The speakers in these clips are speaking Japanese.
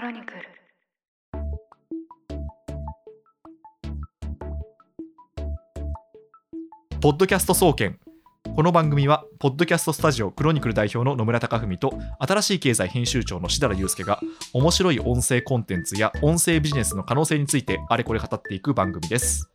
クロニクル。ポッドキャスト総研。この番組はポッドキャストスタジオクロニクル代表の野村貴文と新しい経済編集長の志田祐介が面白い音声コンテンツや音声ビジネスの可能性についてあれこれ語っていく番組です。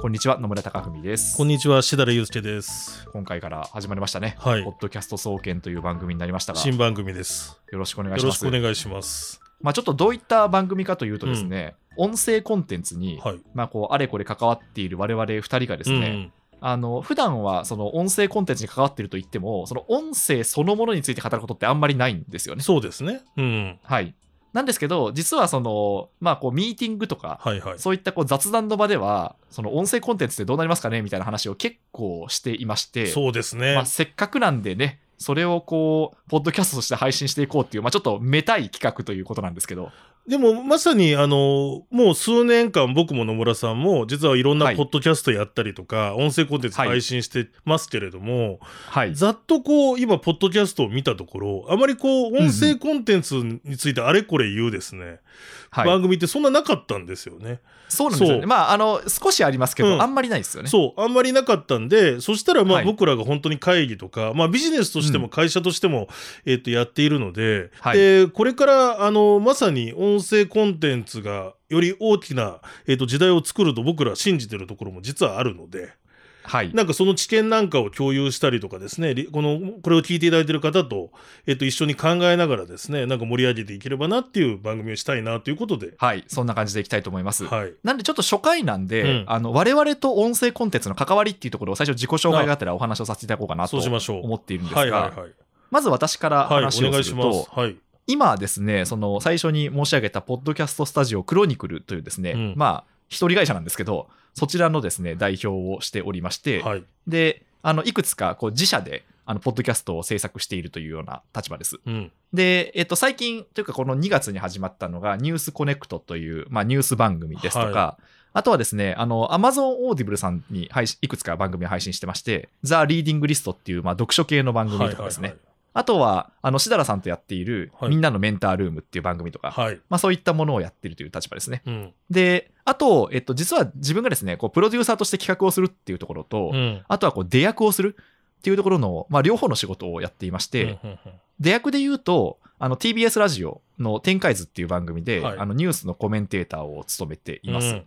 こんにちは野村貴文です。こんにちは、しだらゆうすけです。今回から始まりましたね、はい。ポッドキャスト総研という番組になりましたが。よ新番組です。ろしくお願いよろししますくお願いします。まあ、ちょっとどういった番組かというとですね、音声コンテンツに、はい。まあ、こうあれこれ関わっている我々2人がですね、うんあの普段はその音声コンテンツに関わっていると言ってもその音声そのものについて語ることってあんまりないんですよね。そうですね。うん。はい、なんですけど実はその、まあ、こうミーティングとか、はいはい。そういったこう雑談の場ではその音声コンテンツってどうなりますかねみたいな話を結構していまして、そうですね。まあ、せっかくなんでねそれをこうポッドキャストとして配信していこうっていう、まあ、ちょっとめたい企画ということなんですけど、でも、まさに、あの、もう数年間、僕も野村さんも、実はいろんはない。ポッドキャストやったりとか、音声コンテンツ配信してますけれども、はい、ざっとこう、今、ポッドキャストを見たところ、あまりこう、音声コンテンツについてあれこれ言うですね、はい、番組ってそんななかったんですよね。そうなんですよね。まあ、あの、少しありますけど、うん。あんまりないですよね。そう、あんまりなかったんで、そしたらまあはい。僕らが本当に会議とか、まあビジネスとしても会社としても、えっとやっているので、はい。で、これからあの、まさに音声コンテンツがより大きな、えっと時代を作ると僕ら信じてるところも実はあるので、はい。なんかその知見なんかを共有したりとかですね、りこの、これを聞いていただいている方と、えっと一緒に考えながらですね、なんか盛り上げていければなっていう番組をしたいなということで、はい。そんな感じでいきたいと思います。はい。なんでちょっと初回なんで、うんあの我々と音声コンテンツの関わりっていうところを最初自己紹介があったらお話をさせていただこうかなと思っているんですが、はいはいはい。まず私からはい、話をお願いしすると、ます。はい。今ですね、その最初に申し上げたポッドキャストスタジオクロニクルというですね、うんまあ一人会社なんですけど、そちらのですね代表をしておりまして、はい。で、あのいくつかこう自社であのポッドキャストを制作しているというような立場です。うん。で、えっと、最近というかこの2月に始まったのが News Connect という、まあ、ニュース番組ですとか、はあとはですね、あの、Amazon Audible さんに配信いくつか番組を配信してまして、 The Reading List っていう、まあ、読書系の番組とかですね。はいはいあとは、あの、しだらさんとやっている、はいみんなのメンタールームっていう番組とか、はい。はい。まあ、そういったものをやってるという立場ですね。うん。で、あと、えっと、実は自分がですね、こう、プロデューサーとして企画をするっていうところと、うん。あとはこう、出役をするっていうところの、まあ、両方の仕事をやっていまして、うんうんうん出役で言うと、あの TBS ラジオの展開図っていう番組で、はいあのニュースのコメンテーターを務めています。うん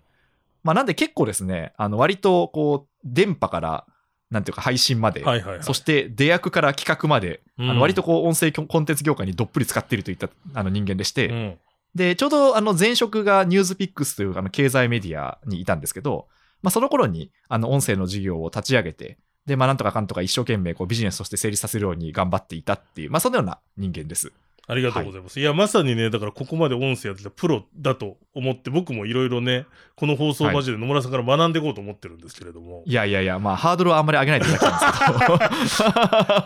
まあ、なんで結構ですね、あの割とこう、電波から、なんていうか配信まで、はいはいはい。そして出役から企画まで、うんあの割とこう音声コンテンツ業界にどっぷり使っているといったあの人間でして、うんで、ちょうどあの前職がニュースピックスというあの経済メディアにいたんですけど、まあ、その頃にあの音声の事業を立ち上げて、で、まあ、なんとかかんとか一生懸命こうビジネスとして成立させるように頑張っていたっていう、まあ、そのような人間です。ありがとうございます。い、や、まさにね、だからここまで音声やってたプロだと思って、僕もいろいろね、この放送マジで野村さんから学んでいこうと思ってるんですけれども。いやいやいや、まあ、ハードルはあんまり上げないでいただきたいんですけ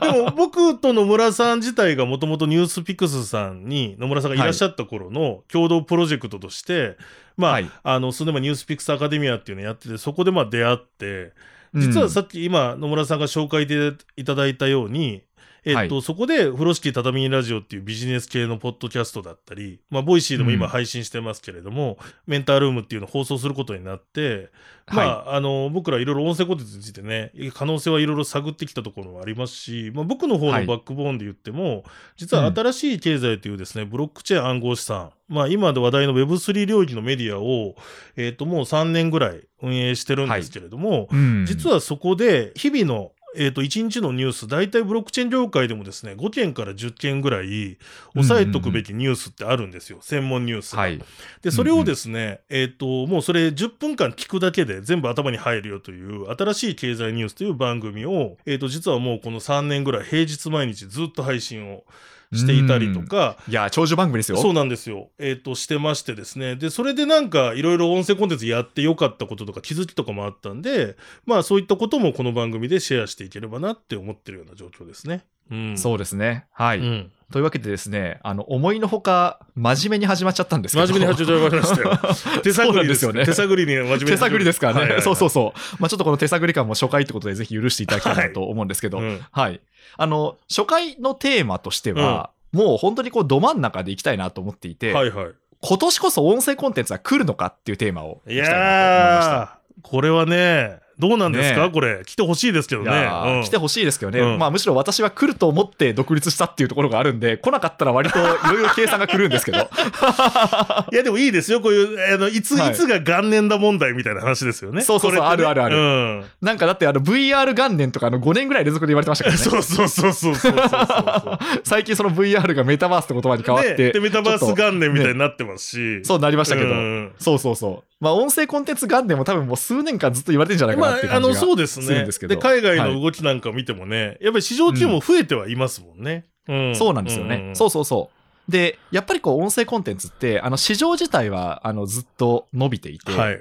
ど。でも僕と野村さん自体がもともとニュースピックスさんに野村さんがいらっしゃった頃の共同プロジェクトとして、まあ、はいあの、それでもニュースピックスアカデミアっていうのをやってて、そこでまあ出会って、実はさっき今野村さんが紹介でいただいたように、えっと、はそこで、風呂敷畳みラジオっていうビジネス系のポッドキャストだったり、まあ、 Voicy でも今うん。配信してますけれども、メンタールームっていうのを放送することになって、まあ、はあの、僕らいろいろ音声コンテンツについてね、可能性はいろいろ探ってきたところもありますし、まあ、僕の方のバはい。ックボーンで言っても、実は新しい経済というですね、ブロックチェーン暗号資産、まあ、今で話題の Web3 領域のメディアを、えっ、と、もう3年ぐらい運営してるんですけれども、うん。実はそこで日々の、えー、と1日のニュース大体ブロックチェーン業界でもですね5件から10件ぐらい押さえとくべきニュースってあるんですよ、専門ニュース。がはい。でそれをですね、えっ、ともうそれ10分間聞くだけで全部頭に入るよという新しい経済ニュースという番組を、えー、と実はもうこの3年ぐらい平日毎日ずっと配信をしていたりとか、いや、長寿番組ですよ。そうなんですよ。えっ、と、してましてですね。で、それでなんか、いろいろ音声コンテンツやってよかったこととか気づきとかもあったんで、まあ、そういったこともこの番組でシェアしていければなって思ってるような状況ですね。うん。そうですね。はい。うん。というわけでですね、あの、思いのほか、真面目に始まっちゃったんですけど。真面目に始まりましたよ。手探りですよね。手探りに真面目に。手探りですからね。はいはいはいそうそうそう。まあちょっとこの手探り感も初回ってことでぜひ許していただきたいなと思うんですけど、うんはい。あの、初回のテーマとしては、もう本当にこうど真ん中でいきたいなと思っていて、はいはい。今年こそ音声コンテンツは来るのかっていうテーマをいいきたいなと思いました。やー、これはね、どうなんですか、ねえこれ。来てほしいですけどね。うん来てほしいですけどね、うんまあ、むしろ私は来ると思って独立したっていうところがあるんで、来なかったら割といろいろ計算が来るんですけど、いや、でもいいですよ。こういう、あの、いつ、はいいつが元年だ問題みたいな話ですよね。そうそうそうねあるあるあるうん。なんかだってあの VR 元年とかの5年ぐらい連続で言われてましたからね。そうそうそうそうそう。最近その VR がメタバースって言葉に変わって、ねで、メタバース元年みたいになってますし。そうなりましたけど、うんそうそうそう。まあ音声コンテンツ元年も多分もう数年間ずっと言われてんじゃないかまあなっていう、あの、感じが。そうですね。するんですけどで、海外の動きなんか見てもね、やっぱり市場規模も増えてはいますもんね。うんそうなんですよね。そうそうそう。で、やっぱりこう音声コンテンツって、あの市場自体はあのずっと伸びていて、はい。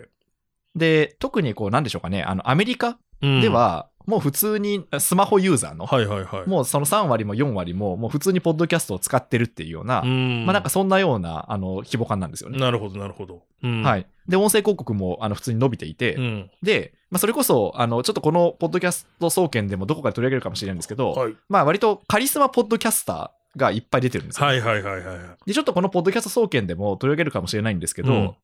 で、特にこうなんでしょうかね、あのアメリカうんで、はもう普通にスマホユーザーの、はいはいはい。もうその3割も4割ももう普通にポッドキャストを使ってるっていうような、うんまあなんかそんなようなあの規模感なんですよね。なるほどなるほど。うんはい。で、音声広告もあの普通に伸びていて、うん。で、まあ、それこそ、あの、ちょっとこのポッドキャスト総研でもどこかで取り上げるかもしれないんですけど、はい。まあ割とカリスマポッドキャスターがいっぱい出てるんですよ。はいはいはいはいはい。で、ちょっとこのポッドキャスト総研でも取り上げるかもしれないんですけど、うん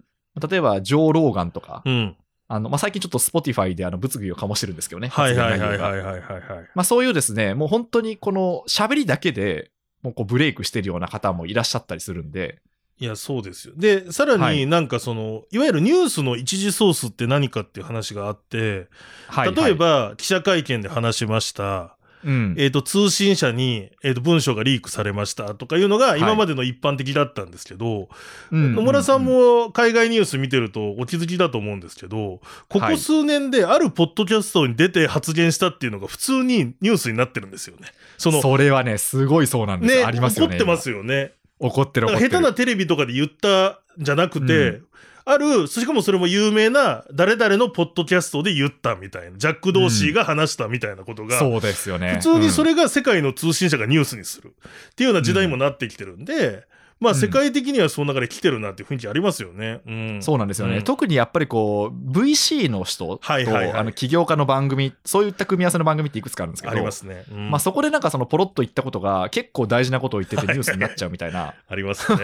例えば、ジョー・ローガンとか、うん。あの、まあ、最近ちょっと Spotify であの物議を醸してるんですけどね。はいはいはいはいはいはいはい。まあ、そういうですね、もう本当にこの喋りだけで、もうこうブレイクしてるような方もいらっしゃったりするんで、いや、そうですよ。で、さらはいになんかその、いわゆるニュースの一次ソースって何かっていう話があって、はい例え、ば、記者会見で話しました、うん。えっ、と、通信社に、えっ、と、文章がリークされましたとかいうのがい今までの一般的だったんですけど、うん野村さんうも海外ニュース見てるとお気づきだと思うんですけど、ここ数年であるポッドキャストに出て発言したっていうのが普通にニュースになってるんですよね。その、それはね、すごいそうなんですね、ありますよね。怒ってますよね。今。怒ってるってる。下手なテレビとかで言ったんじゃなくて、うんある、しかもそれも有名な誰々のポッドキャストで言ったみたいな、ジャック・ドーシーが話したみたいなことが、そうですよね。普通にそれ、れが世界の通信社がニュースにするっていうような時代にもなってきてるんで、まあうん。世界的にはその中で来てるなっていう雰囲気ありますよね。うん。そうなんですよね、うん。特にやっぱりこう VC の人と、はいはいはい。あの起業家の番組そういった組み合わせの番組っていくつかあるんですけどありますね。うん。まあ、そこでなんかそのポロッと言ったことが結構大事なことを言っててニュースになっちゃうみたいな。ありますね。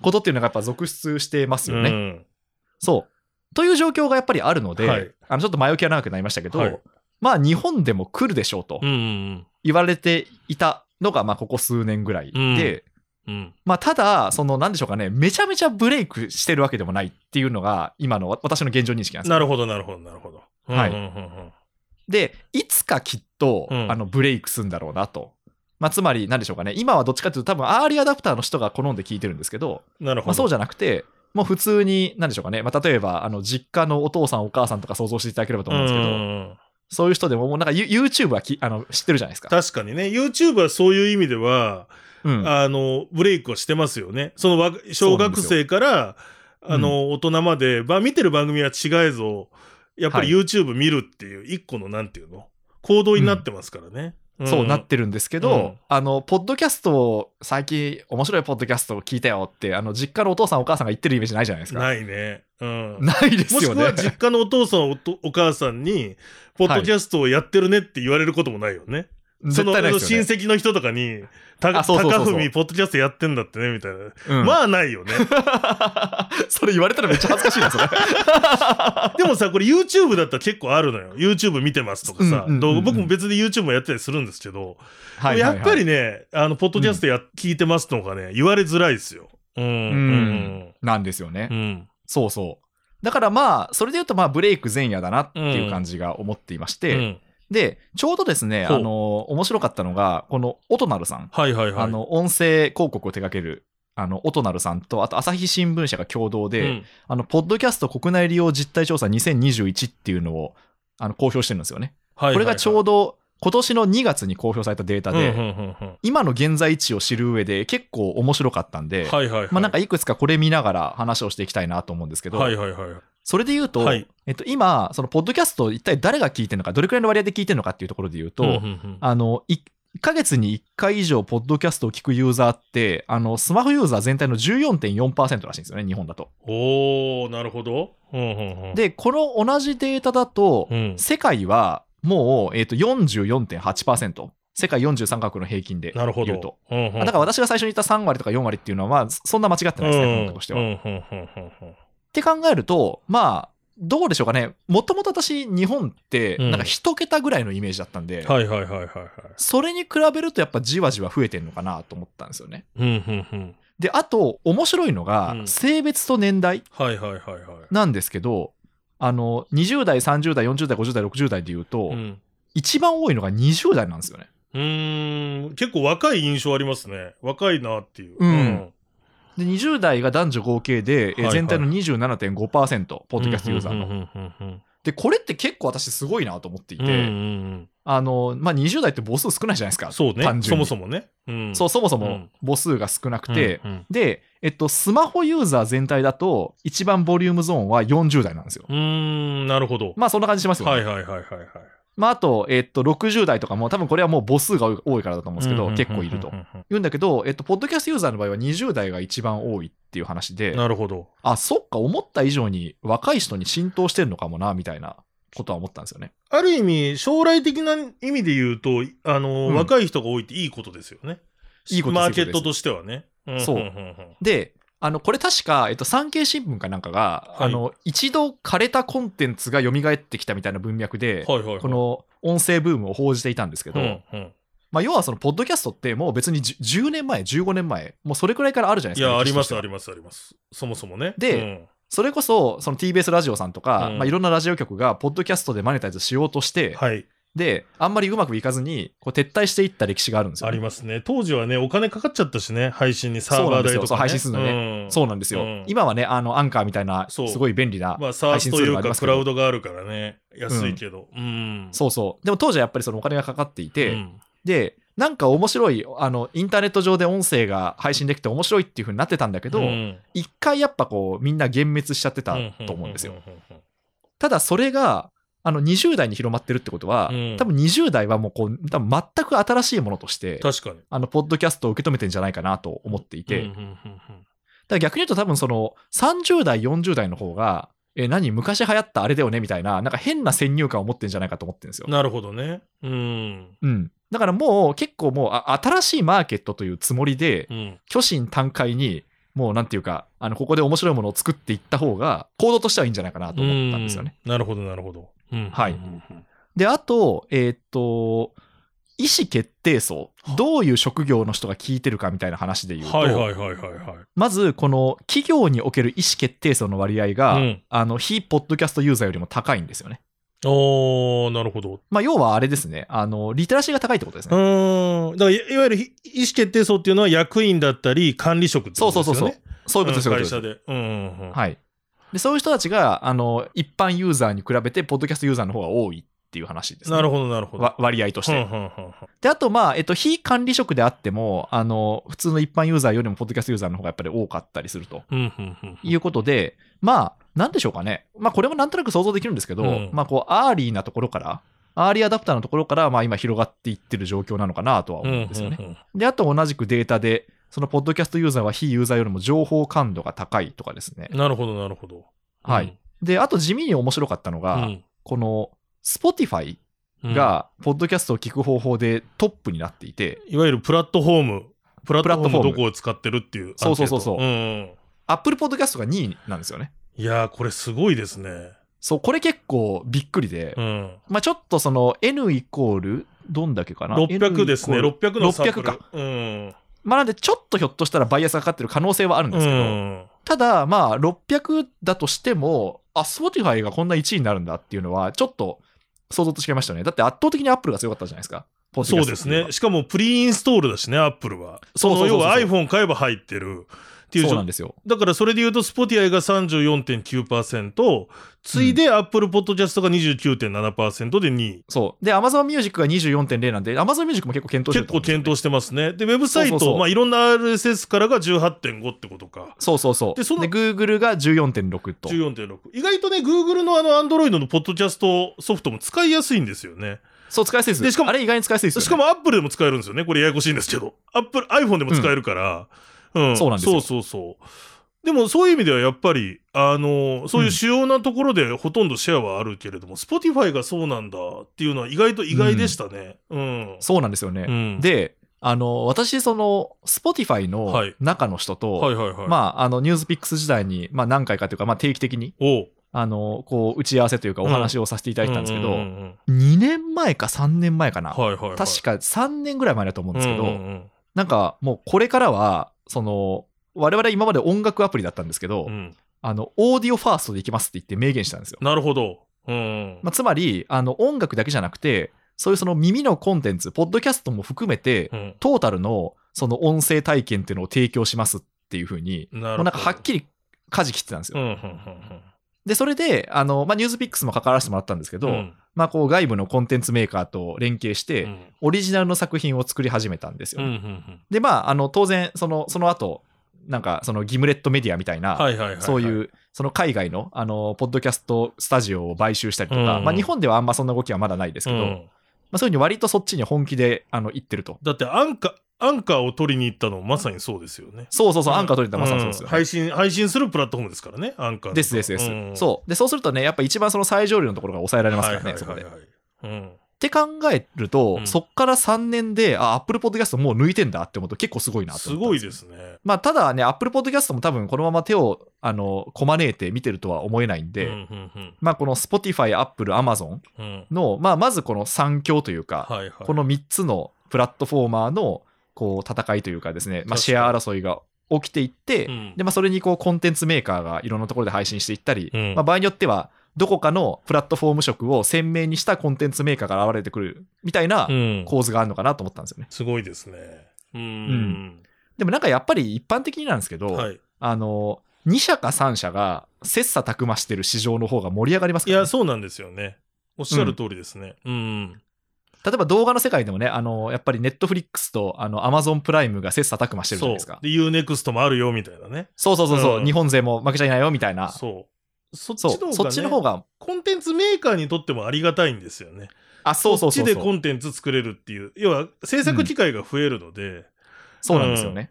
ことっていうのがやっぱ続出してますうん。よね。うん。そう。という状況がやっぱりあるので、はい。あのちょっと前置きは長くなりましたけど、はい。まあ日本でも来るでしょうと言われていたのがまあここ数年ぐらいで、うんうん。まあ、ただ、その、なんでしょうかね、めちゃめちゃブレイクしてるわけでもないっていうのが、今のわ私の現状認識なんですよなるほど、なるほど、なるほど。はいうんうんうんうんで、いつかきっと、うんあの、ブレイクするんだろうなと。まあ、つまり、なんでしょうかね、今はどっちかというと、多分、アーリーアダプターの人が好んで聞いてるんですけど、なるほど。まあ、そうじゃなくて、もう普通に、なんでしょうかね、まあ、例えば、あの、実家のお父さん、お母さんとか想像していただければと思うんですけど、うんそういう人でも、もうなんか、ユ YouTube はきあの知ってるじゃないですか。確かにね、YouTube はそういう意味では、うん。あの、ブレイクはしてますよね。そのわ小学生から、よあの、大人まで、まあ見てる番組は違えぞ、やっぱりは YouTube 見るっていう一個のなんていうの？行動になってますからね。そうなってるんですけど、うんあの、ポッドキャストを、最近、面白いポッドキャストを聞いたよって、あの、実家のお父さんお母さんが言ってるイメージないじゃないですか。ないね。うん。ないですよね。もしくは実家のお父さんおとお母さんに、ポッドキャストをやってるねって言われることもないよね。そ絶の対ないですよね。親戚の人とかに、たあそうそうそうそう高文ポッドキャストやってんだってね、みたいな。うんまあないよね。それ言われたらめっちゃ恥ずかしいな、それ。でもさ、これ YouTube だったら結構あるのよ。YouTube 見てますとかさ、うんうんうんうん動画僕も別で YouTube もやったりするんですけど、はいはいはいやっぱりね、あの、ポッドキャストや、聞いてますのがね、言われづらいですよ。うん。うん。なんですよね。うん。そうそう。だからまあ、それで言うとまあ、ブレイク前夜だなっていう感じが思っていまして、うんで、ちょうどですね、あの、面白かったのが、この、オトナルさん。はいはいはい。あの、音声広告を手掛ける、あの、オトナルさんと、あと、朝日新聞社が共同で、うんあの、ポッドキャスト国内利用実態調査2021っていうのを、あの、公表してるんですよね。はいはいはいこれがちょうど、今年の2月に公表されたデータで、うんうんうんうん今の現在地を知る上で結構面白かったんで、はいはいはい。まあなんかいくつかこれ見ながら話をしていきたいなと思うんですけど、はいはいはい。それで言うと、はいえっと、今、そのポッドキャストを一体誰が聞いてるのか、どれくらいの割合で聞いてるのかっていうところで言うと、うんうんうんあの、1ヶ月に1回以上、ポッドキャストを聞くユーザーって、あの、スマホユーザー全体の14.4%らしいんですよね、日本だと。おー、なるほど。うんうんうん、で、この同じデータだと、うん世界はもう、えっと、44.8%。世界43カ国の平均で言うと。。うんうんあだから私が最初に言った3割とか4割っていうのは、まあ、そんな間違ってないですね、うんとしては。っうんうんうんうんて考えると、まあ、どうでしょうかね。もともと私、日本って、うんなんか一桁ぐらいのイメージだったんで、はいはいはいはいはい。それに比べるとやっぱじわじわ増えてんのかなと思ったんですよね。うんうんうん。で、あと、面白いのが、うん性別と年代はいはいはいはい。なんですけど、あの、20代、30代、40代、50代、60代で言うと、うん一番多いのが20代なんですよね。うーん結構若い印象ありますね。若いなっていう。うんで、20代が男女合計で、えはいはい全体の27.5%、ポッドキャストユーザーの。うんうんうんうんで、これって結構私すごいなと思っていて、うんうんうんあの、まあ、20代って母数少ないじゃないですか。そうね。単純にそもそもね。うんそう、そもそうもん母数が少なくて、うんで、えっと、スマホユーザー全体だと、一番ボリュームゾーンは40代なんですよ。うんうーん、なるほど。まあ、そんな感じしますよね。はいはいはいはいはい。まあ、あと、えっと、60代とかも、多分これはもう母数が多いからだと思うんですけど、うん結構いると。言うんだけど、えっと、ポッドキャストユーザーの場合は20代が一番多いっていう話うんで、なるほど。あ、そっか、思った以上に若い人に浸透してるのかもな、みたいな。ことは思ったんですよね。ある意味、将来的な意味で言うと、あの、うん。若い人が多いっていいことですよね。いいことですマーケットとしてはね。そう。んんん。で、あの、これ確か、えっと、産経新聞かなんかが、はいあの、一度枯れたコンテンツが蘇ってきたみたいな文脈で、はいはいはい。この音声ブームを報じていたんですけど、うんうんまあ、要はその、ポッドキャストってもう別に10 10年前、15年前、もうそれくらいからあるじゃないですか。いや、ありますありりますあります。そもそもね。でうんそれこそ、その TBS ラジオさんとか、うんまあ、いろんなラジオ局が、ポッドキャストでマネタイズしようとして、はい。で、あんまりうまくいかずに、こう撤退していった歴史があるんですよ、ありますね。当時はね、お金かかっちゃったしね、配信にサーバー代とか、ね。そうなんですよそう配信するのねそうなんですよ。うん今はね、あの、アンカーみたいな、すごい便利なまあ、サー配信ツールスというか、がありますけどクラウドがあるからね、安いけど。うん。そうそう。でも当時はやっぱりそのお金がかかっていて、うんで、なんか面白い、あの、インターネット上で音声が配信できて面白いっていう風になってたんだけど、うん一回やっぱこう、みんな幻滅しちゃってたと思うんですよ。。ただそれが、あの、20代に広まってるってことは、うん多分20代はもうこう、多分全く新しいものとして、確かに。あの、ポッドキャストを受け止めてんじゃないかなと思っていて、だかうんうんうんら逆に言うと多分その、30代、40代の方が、え、何昔流行ったあれだよねみたいな、なんか変な先入観を持ってんじゃないかと思ってるんですようん。なるほどね。うん。うん。だからもう結構もうあ新しいマーケットというつもりで、うん。虚心坦懐に、もうなんていうか、あの、ここで面白いものを作っていった方が、行動としてはいいんじゃないかなと思ったんですよね。うん。なるほど、なるほど。うんはいで、あと、えーっと、意思決定層、どういう職業の人が聞いてるかみたいな話で言うと、はいはいはいはいはい。まず、この企業における意思決定層の割合が、うんあの、非ポッドキャストユーザーよりも高いんですよね。おー、なるほど。まあ、要はあれですね、あの、リテラシーが高いってことですうね。ーん。だからい、いわゆるひ意思決定層っていうのは役員だったり管理職ってことですよね。そうそうそうそういうことです、そういう会ことです社。で。うんうんうん。はい。で、そういう人たちが、あの、一般ユーザーに比べて、ポッドキャストユーザーの方が多いっていう話ですね。なるほど、なるほど。わ割合として。うんうんうんうんで、あと、まあ、えっと、非管理職であっても、あの、普通の一般ユーザーよりも、ポッドキャストユーザーの方がやっぱり多かったりするということで、まあ、なんでしょうかね。まあ、これもなんとなく想像できるんですけど、うんまあ、こう、アーリーなところから、アーリーアダプターのところから、まあ、今広がっていってる状況なのかなとは思うんですよね。で、あと同じくデータで、そのポッドキャストユーザーは非ユーザーよりも情報感度が高いとかですね。なるほど、なるほど。はい。で、あと地味に面白かったのうん。が、うんこの Spotify うんが、ポッドキャストを聞く方法でトップになっていて、いわゆるプラットフォーム。プラットフォームムどこを使ってるっていう。そうそうそうそううんうん。Apple Podcast が2位なんですよね。いやー、これすごいですね。そう、これ結構びっくりで、うん。まあちょっとその N イコール、どんだけかな？600ですね。N イコール600のサンプル。600か。うん。まあなんでちょっとひょっとしたらバイアスがかかってる可能性はあるんですけど、うんただまあ600だとしても、あ、Spotify がこんな1位になるんだっていうのは、ちょっと想像と違いましたね。だって圧倒的に Apple が強かったじゃないですか。そうですね。しかもプリインストールだしね、アップルは。そうそうそうそうの要は iPhone 買えば入ってるっていう状そうなんですよ。だからそれで言うと、Spotify が34.9%、次いで Apple Podcast が29.7%で2位。そう。で、Amazon Music が24.0なんで、Amazon Music も結構検討して結構ると思うんですよね検討してますね。で、ウェブサイト、そうそうそうまあいろんな RSS からが18.5ってことか。そうそうそう。でその Google が14.6と。14.6。意外とね、Google のあの Android のポッドキャストソフトも使いやすいんですよね。そう、使いやすいです。でしかもあれ意外に使いやすいですよ、ね。しかも Apple でも使えるんですよね。これややこしいんですけど。Apple、iPhone でも使えるから。うん。そうなんですよそうそうそう。でもそういう意味ではやっぱり、あの、そういう主要なところでほとんどシェアはあるけれども、Spotify がそうなんだっていうのは意外と意外でしたね。うん。そうなんですよね。うんで、あの、私、その、Spotify のはい中の人と、はいはいはい。まあ、あの、ニュースピックス時代に、まあ、何回かというか、まあ、定期的に、あの、こう、打ち合わせというか、お話をさせていただいたんですけど、ううんうん2年前か3年前かな。はいはいはい。確か3年ぐらい前だと思うんですけど、うんうんうんなんか、もうこれからは、その、我々今まで音楽アプリだったんですけど、うんあの、オーディオファーストでいきますって言って明言したんですよ。なるほど。うん。まあ、つまり、あの、音楽だけじゃなくて、そういうその耳のコンテンツ、ポッドキャストも含めて、うんトータルのその音声体験っていうのを提供しますっていうふうに、なるほど。もうなんかはっきり舵切ってたんですよ。うんうんうんで、それで、あの、まあ、ニュースピックスも関わらせてもらったんですけど、うん。うんまあ、こう外部のコンテンツメーカーと連携して、うん。オリジナルの作品を作り始めたんですよ。ね、うんうんうん。で、まあ、あの、当然、その、その後、なんか、そのギムレットメディアみたいな、はいはいはいはい。そういう、その海外の、あの、ポッドキャストスタジオを買収したりとか、うん。まあ、日本ではあんまそんな動きはまだないですけど、うん。まあ、そういうふうに割とそっちに本気で、あの、行ってると。だってアンカー、アンカーを取りに行ったのまさにそうですよね。そうそうそう、アンカー取れたらまさにそうですよ、ねん。配信、配信するプラットフォームですからね、アンカーですですです、うん。そう。で、そうするとね、やっぱ一番その最上流のところが抑えられますからね、そこで。うん。って考えると、うん。そっから3年で、あ、Apple Podcast もう抜いてんだって思うと結構すごいなとす思ったんでごいですすね。まあ、ただね、Apple Podcast も多分このまま手を、あの、こまねえて見てるとは思えないんで、うんうんうん。まあ、この Spotify、Apple、Amazon うん。の、まあ、まずこの3強というか、はいはい。この3つのプラットフォーマーの、こう、戦いというかですね、まあ、シェア争いが起きていって、うんで、まあ、それにこう、コンテンツメーカーがいろんなところで配信していったり、うんまあ、場合によっては、どこかのプラットフォーム色を鮮明にしたコンテンツメーカーが現れてくるみたいなうん構図があるのかなと思ったんですよね。すごいですね。ううんん。でもなんかやっぱり一般的になんですけど、はい。あの、2社か3社が切磋琢磨してる市場の方が盛り上がりますから、ねいや、、そうなんですよね。おっしゃる通りですね。うん。例えば動画の世界でもね、あの、やっぱりネットフリックスとあの、アマゾンプライムが切磋琢磨してるじゃそう。ないですか。で、UNEXT もあるよ、みたいなね。そうそうそうそう、うん日本勢も負けちゃいないよみたいな。そう。そっちそう、の方が、ね、そっちの方が、コンテンツメーカーにとってもありがたいんですよね。あ、そうそうそうこっちでコそう。ンテンツ作れるっていう。要は、制作機会が増えるので、そうなんですよね。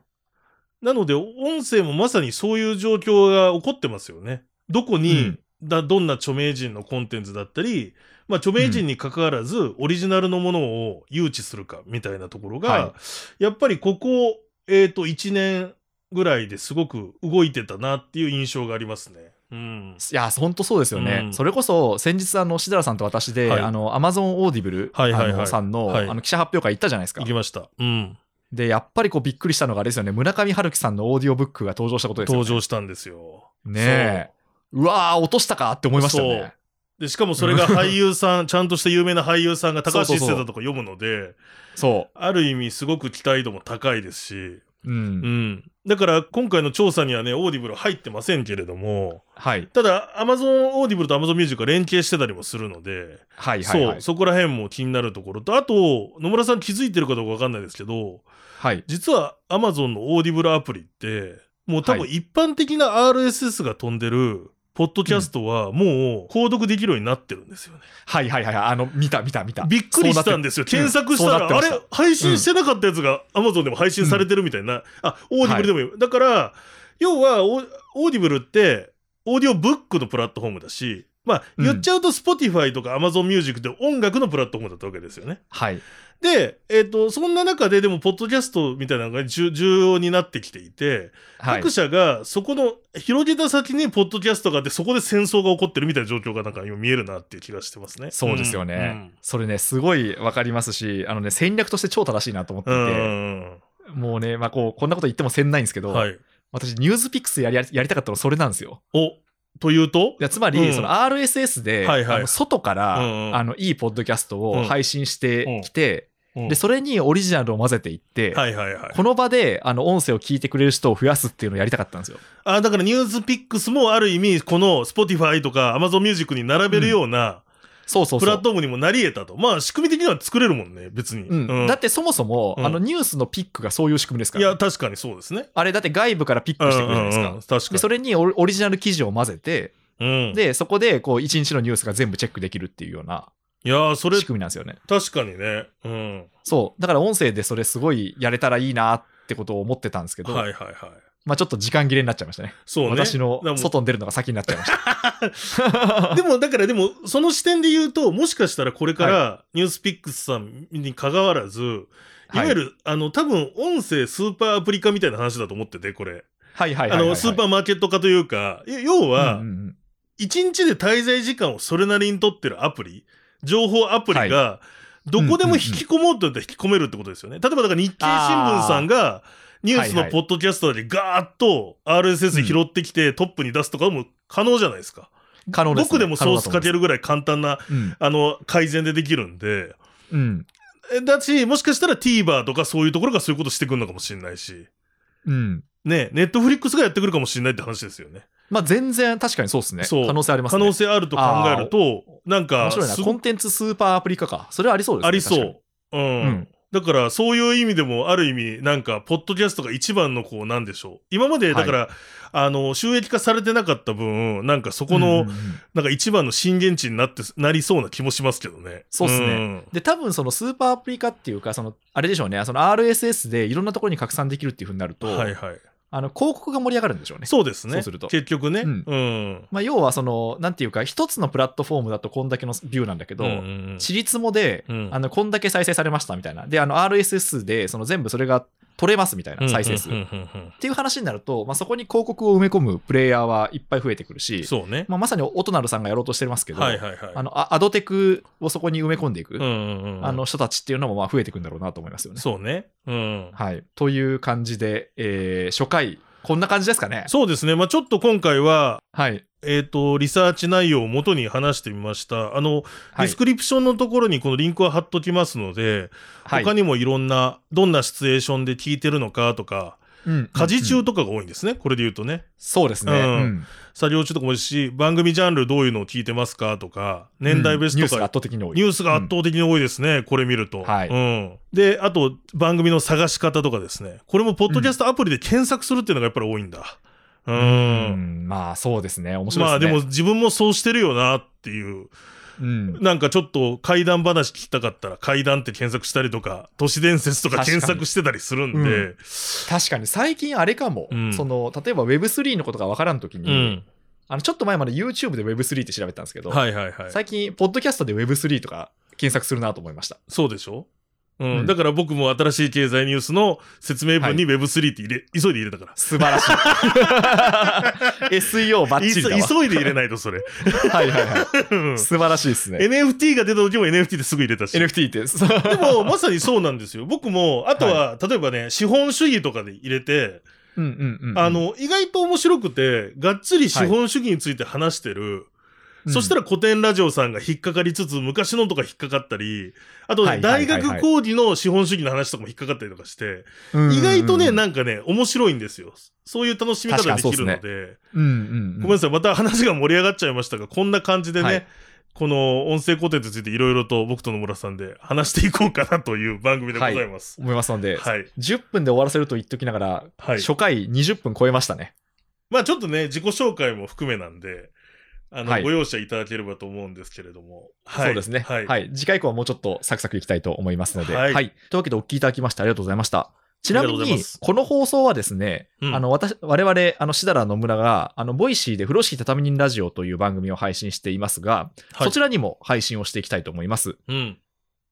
なので、音声もまさにそういう状況が起こってますよね。どこに、うんだどんな著名人のコンテンツだったり、まあ、著名人に関わらず、オリジナルのものを誘致するかみたいなところが、はやっぱりここ、えっ、と、1年ぐらいですごく動いてたなっていう印象がありますね。うん。いや、本当そうですよね。うんそれこそ、先日、あの、しだらさんと私で、はいあの、 Amazon Audible、はいはいはいさんの、はいあの、記者発表会行ったじゃないですか行。きました。うん。で、やっぱりこう、びっくりしたのがあれですよね、村上春樹さんのオーディオブックが登場したことですよね。登場したんですよ。ねえ。うわー、落としたかって思いましたよね。で、しかもそれが俳優さん、ちゃんとした有名な俳優さんが高橋一生だとか読むので、そある意味すごく期待度も高いですし、う。う。うんん。だから今回の調査にはね、オーディブル入ってませんけれども、はい。ただ、アマゾンオーディブルとアマゾンミュージックが連携してたりもするので、はいはいはい。そう、そこら辺も気になるところと、あと、野村さん気づいてるかどうかわかんないですけど、はい。実はアマゾンのオーディブルアプリって、もう多分はい一般的な RSS が飛んでる、ポッドキャストはもう購読できるようになってるんですよね。はいはいはい。あの、見た見た見た。びっくりしたんですよ。検索したら、あれ配信してなかったやつが Amazon でも配信されてるみたいな。あ、オーディブルでもいい。だから、要はオ、オーディブルって、オーディオブックのプラットフォームだし、まあ、うん言っちゃうと Spotify とか Amazon Music って音楽のプラットフォームだったわけですよね。はい。で、えっ、と、そんな中ででも、ポッドキャストみたいなのが重重要になってきていて、はい各。社がそこの広げた先にポッドキャストがあって、そこで戦争が起こってるみたいな状況がなんか今見えるなっていう気がしてますね。そうですよね。それね、すごいわかりますし、あのね、戦略として超正しいなと思ってういん。て、もうね、まあこう、こんなこと言ってもせんないんですけど、うん。はい。私、ニュースピックスやりやりたかったのそれなんですよ。お、というと？いやつまり、うん。その RSS で、はいはい。あの外から、うんうん。あのいいポッドキャストうん。を配信してきて、うん。でそれにオリジナルを混ぜていって、はいはいはい。この場であの音声を聞いてくれる人を増やすっていうのをやりたかったんですよ。あ、だからニュースピックスもある意味、この Spotify とか Amazon Music に並べるようなそうそうそう。プラットフォームにもなり得たと。まあ、仕組み的には作れるもんね、別に。うんうんだってそもそも、うんあのニュースのピックがそういう仕組みですから、いや、確かにそうですね。あれだって外部からピックしてくるじゃないですか。うんうんうん確かに。でそれにオリオリジナル記事を混ぜて、うん、でそこでこう一日のニュースが全部チェックできるっていうようないやー、それ仕、組みなんですよね。確かにね。うん。そうだから音声でそれすごいやれたらいいなってことを思ってたんですけど、はいはいはい。まあちょっと時間切れになっちゃいましたね。そうね。私の外に出るのが先になっちゃいました。でも、だからでも、その視点で言うと、もしかしたらこれから、ニュースピックスさんに関わらず、いわゆる、あの、多分、音声スーパーアプリ化みたいな話だと思ってて、これ。はいはいはいはい、はい。あの、スーパーマーケット化というか、い要は一日で滞在時間をそれなりに取ってるアプリ、情報アプリが、どこでも引き込もうと言ったら引き込めるってことですよね。例えば、だから日経新聞さんが、ニュースのポッドキャストでガーッと RSS 拾ってきてトップに出すとかも可能じゃないですか。可能です、ね。僕でもソースかける。るぐらい簡単な、うん。あの、改善でできるんで。うん。えだし、もしかしたら TVer とかそういうところがそういうことしてくるのかもしれないし。うん。ね、ネットフリックスがやってくるかもしれないって話ですよね。まあ全然確かにそうですね。そう可能性ありますね。可能性あると考えると、なんか、コンテンツスーパーアプリ化か。それはありそうですね。ありそう。うん。うんだから、そういう意味でも、ある意味、なんか、ポッドキャストが一番の、こう、なんでしょう。今まで、だから、あの、収益化されてなかった分、なんか、そこの、うんうんうんなんか、一番の震源地になって、なりそうな気もしますけどね。そうっすねんで、多分そのスーパーアプリ化っていうか、その、あれでしょうね、その RSS でいろんなところに拡散できるっていうふうになると、はいはい。あの広告が盛り上がるんでしょうね。そうですね。そうすると結局ね。うんうん。まあ、要はその、なんていうか、一つのプラットフォームだとこんだけのビューなんだけど、うんうんうんちりつもで、うんあの、こんだけ再生されましたみたいな。で、あの、RSS で、その全部それが取れますみたいな、再生数。っていう話になると、まあ、そこに広告を埋め込むプレイヤーはいっぱい増えてくるし、そうね。まあ、まさにオトナルさんがやろうとしてますけど、はいはいはい。あの、あアドテクをそこに埋め込んでいく、うんうんうん、あの人たちっていうのもまあ増えていくんだろうなと思いますよね。そうね。うん。はい。という感じで、えー初回、こんな感じですかね。そうですね。まあちょっと今回は、はい。えっ、と、リサーチ内容を元に話してみました。あの、はいディスクリプションのところにこのリンクを貼っときますので、はい他にもいろんな、どんなシチュエーションで聞いてるのかとか、うん家事うん中とかが多いんですね。これで言うとね。そうですね。うんうん作業中とかもですし、番組ジャンルどういうのを聞いてますかとか、年代別ニュースがとか、圧倒的に多い。ニュースが圧倒的に多いですね、これ見ると。はいうん。で、あと、番組の探し方とかですね。これも、ポッドキャストアプリで検索するっていうのがやっぱり多いんだ。う。うんん、まあそうですね。面白いまあですね。でも自分もそうしてるよなっていう。うん、なんかちょっと怪談話聞きたかったら怪談って検索したりとか、都市伝説とか確かに検索してたりするんで。うん確かに最近あれかも、うんその例えば Web3 のことがわからんときに、うん。あのちょっと前まで YouTube で Web3 って調べたんですけど、はいはいはい。最近、ポッドキャストで Web3 とか検索するなと思いました。そうでしょ？うん、うんだから僕も新しい経済ニュースの説明文に Web3 って入れ、急いで入れたから。素晴らしい。SEO バッチリ急いで入れないとそれ。はいはいはうんい。素晴らしいですね。NFT が出た時も NFT ですぐ入れたし。NFT って、でも、まさにそうなんですよ。僕も、あとは、例えばね、資本主義とかで入れて、うんうんうんうんあ、の、意外と面白くて、がっつり資本主義について話してる、そしたら、ら古典ラジオさんが引っかかりつつ、昔のとか引っかかったり、あと、はいはいはいはい大学講義の資本主義の話とかも引っかかったりとかして、意外とね、なんかね、面白いんですよ。そういう楽しみ方できるので、うんうんうんごめんなさい、また話が盛り上がっちゃいましたが、こんな感じでね、はいこの音声コンテンツについていろいろと僕と野村さんで話していこうかなという番組でございます。思いますので、はい。10分で終わらせると言っときながら、はい。初回20分超えましたね。まあちょっとね、自己紹介も含めなんで、あの、はいご容赦いただければと思うんですけれども。はい。そうですね。は。はいい。次回以降はもうちょっとサクサクいきたいと思いますので。はいというわけでお聞きいただきましてありがとうございました。ちなみにこの放送はですね、うんあの、私、我々、あの、しだら野村が、あの、ボイシーで風呂敷畳人ラジオという番組を配信していますが、はいそちらにも配信をしていきたいと思います。うん。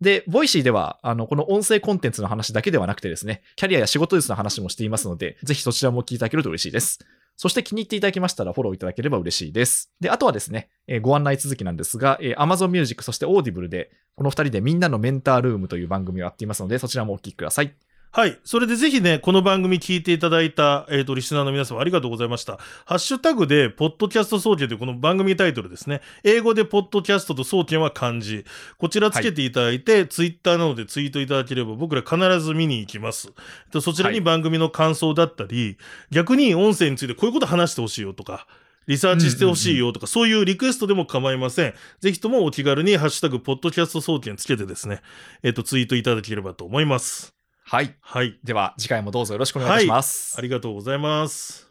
で、ボイシーでは、あの、この音声コンテンツの話だけではなくてですね、キャリアや仕事術の話もしていますので、ぜひそちらも聞いていただけると嬉しいです。そして気に入っていただきましたらフォローいただければ嬉しいです。で、あとはですね、えーご案内続きなんですが、えー Amazon Music そして Audible で、この二人でみんなのメンタールームという番組をやっていますので、そちらもお聞きください。はい。それでぜひね、この番組聞いていただいた、えっ、と、リスナーの皆様ありがとうございました。ハッシュタグで、ポッドキャスト総研というこの番組タイトルですね。英語でポッドキャストと総研は漢字。こちらつけていただいて、ツイッターなどでツイートいただければ僕ら必ず見に行きます。でそちらにはい番組の感想だったり、逆に音声についてこういうこと話してほしいよとか、リサーチしてほしいよとか、そういうリクエストでも構いません。ぜひともお気軽にハッシュタグ、ポッドキャスト総研つけてですね、えっ、と、ツイートいただければと思います。はい。はい。では、次回もどうぞよろしくお願いいたします。ありがとうございます。